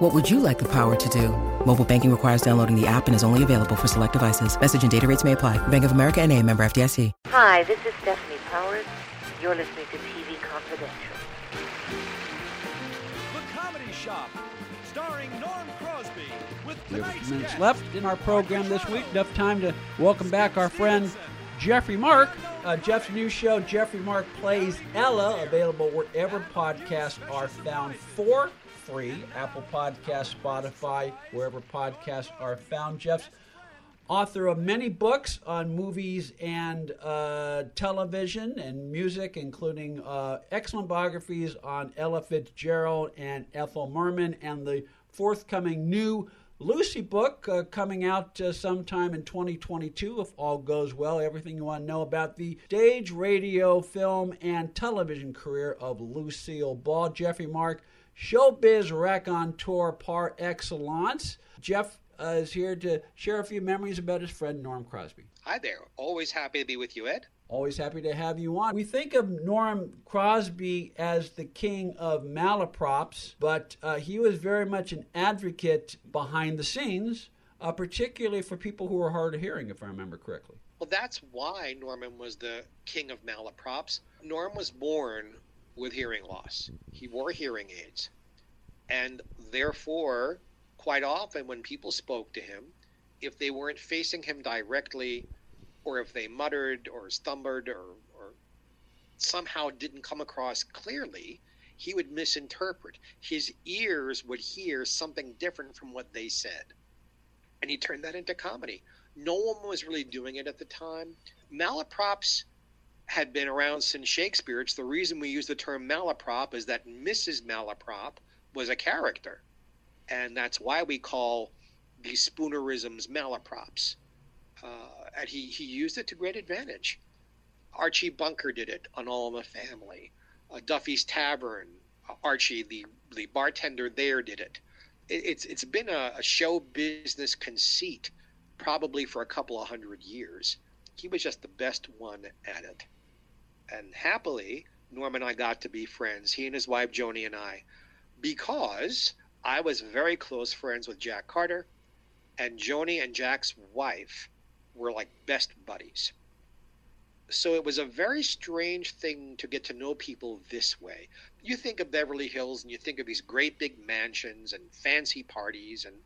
What would you like the power to do? Mobile banking requires downloading the app and is only available for select devices. Message and data rates may apply. Bank of America and a member FDIC. Hi, this is Stefanie Powers. You're listening to TV Confidential. The Comedy Shop, starring Norm Crosby, with We have a few minutes guest, left in our program this week. Enough time to welcome back our friend Geoffrey Mark. Uh, Jeff's new show, Geoffrey Mark Plays Ella, available wherever podcasts are found for free Apple Podcasts, Spotify, wherever podcasts are found. Jeff's author of many books on movies and uh, television and music, including uh, excellent biographies on Ella Fitzgerald and Ethel Merman, and the forthcoming new Lucy book uh, coming out uh, sometime in 2022, if all goes well. Everything you want to know about the stage, radio, film, and television career of Lucille Ball. Geoffrey Mark, showbiz raconteur par excellence. Jeff uh, is here to share a few memories about his friend Norm Crosby. Hi there. Always happy to be with you, Ed. Always happy to have you on. We think of Norm Crosby as the king of malaprops, but uh, he was very much an advocate behind the scenes, uh, particularly for people who are hard of hearing, if I remember correctly. Well, that's why Norman was the king of malaprops. Norm was born with hearing loss. He wore hearing aids. And therefore, quite often when people spoke to him, if they weren't facing him directly, or if they muttered or stumbled or, or somehow didn't come across clearly, he would misinterpret. His ears would hear something different from what they said. And he turned that into comedy. No one was really doing it at the time. Malaprops had been around since Shakespeare. It's the reason we use the term malaprop is that Mrs. Malaprop was a character. And that's why we call these spoonerisms malaprops. Uh, and he, he used it to great advantage. Archie Bunker did it on All in the Family. Uh, Duffy's Tavern, uh, Archie, the, the bartender there, did it. it it's it's been a, a show business conceit probably for a couple of hundred years. He was just the best one at it. And happily, Norm and I got to be friends, he and his wife Joni and I, because I was very close friends with Jack Carter, and Joni and Jack's wife were like best buddies. So it was a very strange thing to get to know people this way. You think of Beverly Hills and you think of these great big mansions and fancy parties, and,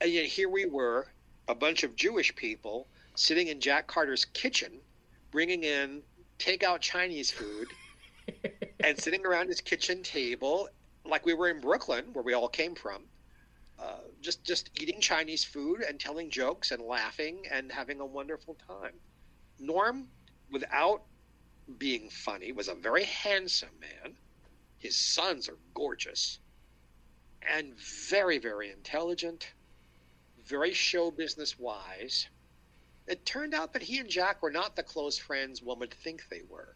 and yet here we were, a bunch of Jewish people sitting in Jack Carter's kitchen, bringing in takeout Chinese food, and sitting around his kitchen table like we were in Brooklyn, where we all came from. Uh, just just eating Chinese food and telling jokes and laughing and having a wonderful time. Norm, without being funny, was a very handsome man. His sons are gorgeous and very, very intelligent, very show business wise. It turned out that he and Jack were not the close friends one would think they were.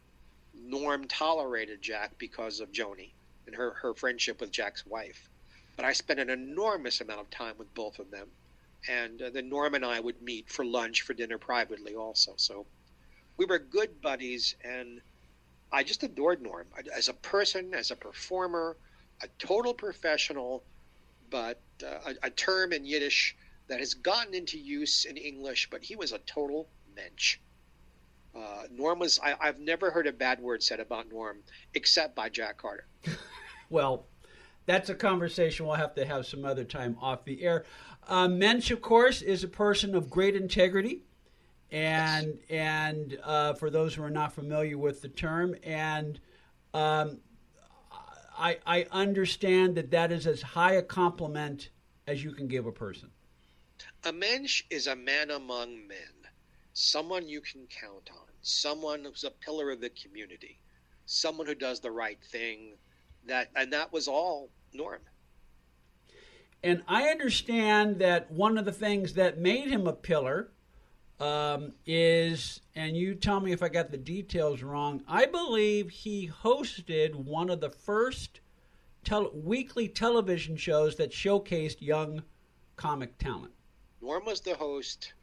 Norm tolerated Jack because of Joni and her, her friendship with Jack's wife. But I spent an enormous amount of time with both of them. And uh, then Norm and I would meet for lunch, for dinner privately also. So we were good buddies, and I just adored Norm as a person, as a performer, a total professional, but uh, a, a term in Yiddish that has gotten into use in English, but he was a total mensch. Uh, Norm was, I, I've never heard a bad word said about Norm except by Jack Carter. Well, that's a conversation we'll have to have some other time off the air. Uh, Mensch, of course, is a person of great integrity, and and uh, for those who are not familiar with the term, and um, I I understand that that is as high a compliment as you can give a person. A mensch is a man among men, someone you can count on, someone who's a pillar of the community, someone who does the right thing. That and that was all Norm. And I understand that one of the things that made him a pillar um, is, and you tell me if I got the details wrong. I believe he hosted one of the first tel- weekly television shows that showcased young comic talent. Norm was the host,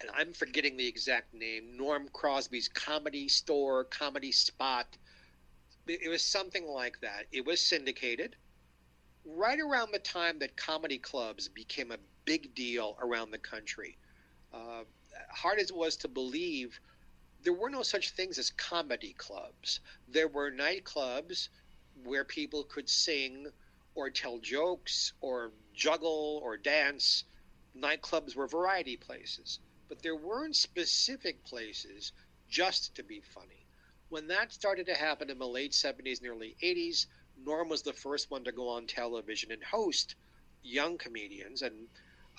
and I'm forgetting the exact name. Norm Crosby's Comedy Store, Comedy Spot. It was something like that. It was syndicated right around the time that comedy clubs became a big deal around the country. Uh, hard as it was to believe, there were no such things as comedy clubs. There were nightclubs where people could sing or tell jokes or juggle or dance. Nightclubs were variety places, but there weren't specific places just to be funny. When that started to happen in the late 70s and early 80s, Norm was the first one to go on television and host young comedians. And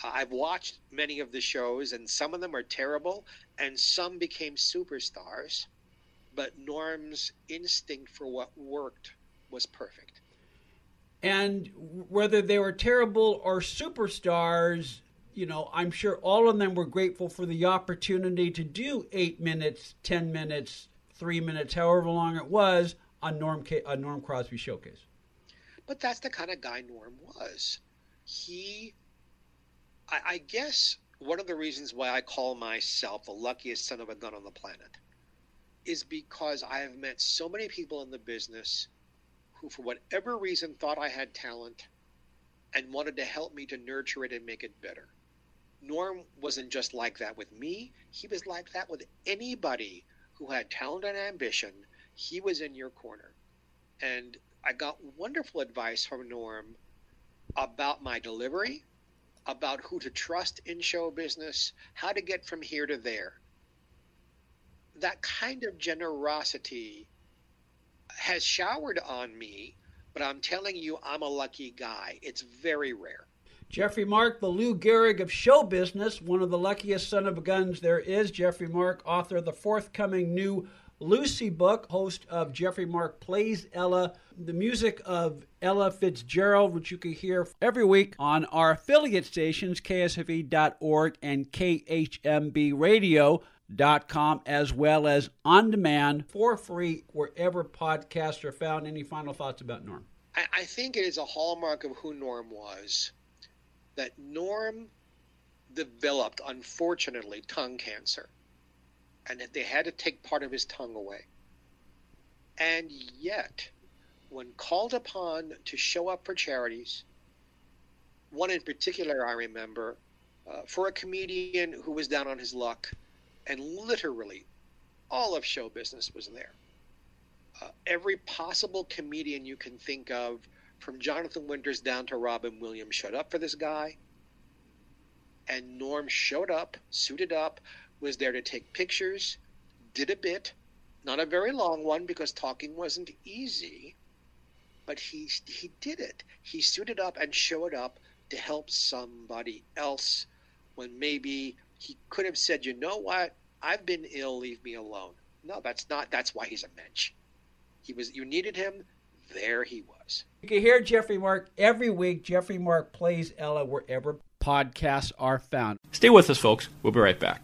uh, I've watched many of the shows, and some of them are terrible, and some became superstars. But Norm's instinct for what worked was perfect. And whether they were terrible or superstars, you know, I'm sure all of them were grateful for the opportunity to do eight minutes, 10 minutes, three minutes, however long it was on Norm, a Norm Crosby showcase. But that's the kind of guy Norm was. He, I, I guess, one of the reasons why I call myself the luckiest son of a gun on the planet is because I have met so many people in the business who, for whatever reason, thought I had talent and wanted to help me to nurture it and make it better. Norm wasn't just like that with me, he was like that with anybody who had talent and ambition. He was in your corner. And I got wonderful advice from Norm about my delivery, about who to trust in show business, how to get from here to there. That kind of generosity has showered on me, but I'm telling you, I'm a lucky guy. It's very rare. Geoffrey Mark, the Lou Gehrig of show business, one of the luckiest son of guns there is. Geoffrey Mark, author of the forthcoming new Lucy book, host of Geoffrey Mark Plays Ella, the music of Ella Fitzgerald, which you can hear every week on our affiliate stations, ksfe.org and khmbradio.com, as well as on demand for free wherever podcasts are found. Any final thoughts about Norm? I, I think it is a hallmark of who Norm was that Norm developed, unfortunately, tongue cancer and that they had to take part of his tongue away. And yet, when called upon to show up for charities, one in particular I remember, uh, for a comedian who was down on his luck, and literally all of show business was there. Uh, every possible comedian you can think of, from Jonathan Winters down to Robin Williams, showed up for this guy. And Norm showed up, suited up, was there to take pictures, did a bit, not a very long one because talking wasn't easy, but he he did it. He suited up and showed up to help somebody else when maybe he could have said, "You know what? I've been ill, leave me alone." No, that's not that's why he's a mensch. He was you needed him, there he was. You can hear Geoffrey Mark every week. Geoffrey Mark plays Ella wherever podcasts are found. Stay with us, folks. We'll be right back.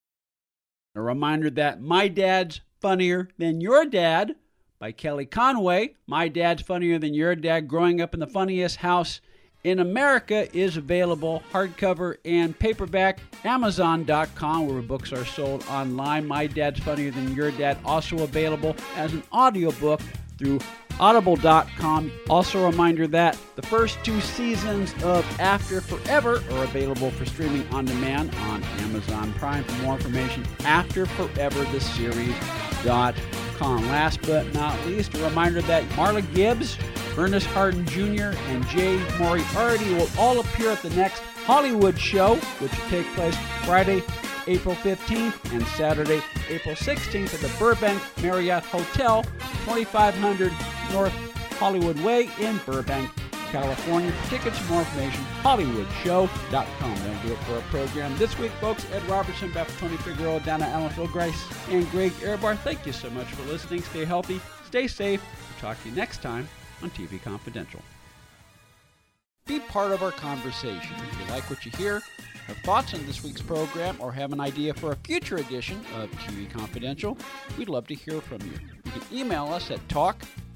A reminder that My Dad's Funnier Than Your Dad by Kelly Conway. My Dad's Funnier Than Your Dad, Growing Up in the Funniest House in America, is available hardcover and paperback. Amazon.com, where books are sold online. My Dad's Funnier Than Your Dad, also available as an audiobook through audible.com. Also, a reminder that the first two seasons of After Forever are available for streaming on demand on Amazon Prime. For more information, After Forever afterforevertheseries.com. Last but not least, a reminder that Marla Gibbs, Ernest Harden Jr., and Jay Moriarty will all appear at the next Hollywood show, which will take place Friday, April 15th and Saturday, April 16th at the Burbank Marriott Hotel, 2500 North Hollywood Way in Burbank, California. Tickets and more information, hollywoodshow.com. That'll do it for our program this week, folks. Ed Robertson, Beth Tony Figueroa, Donna Allen, Phil Grace, and Greg Ehrbar. Thank you so much for listening. Stay healthy, stay safe. We'll talk to you next time on TV Confidential. Be part of our conversation. If you like what you hear, have thoughts on this week's program, or have an idea for a future edition of TV Confidential, we'd love to hear from you. You can email us at talk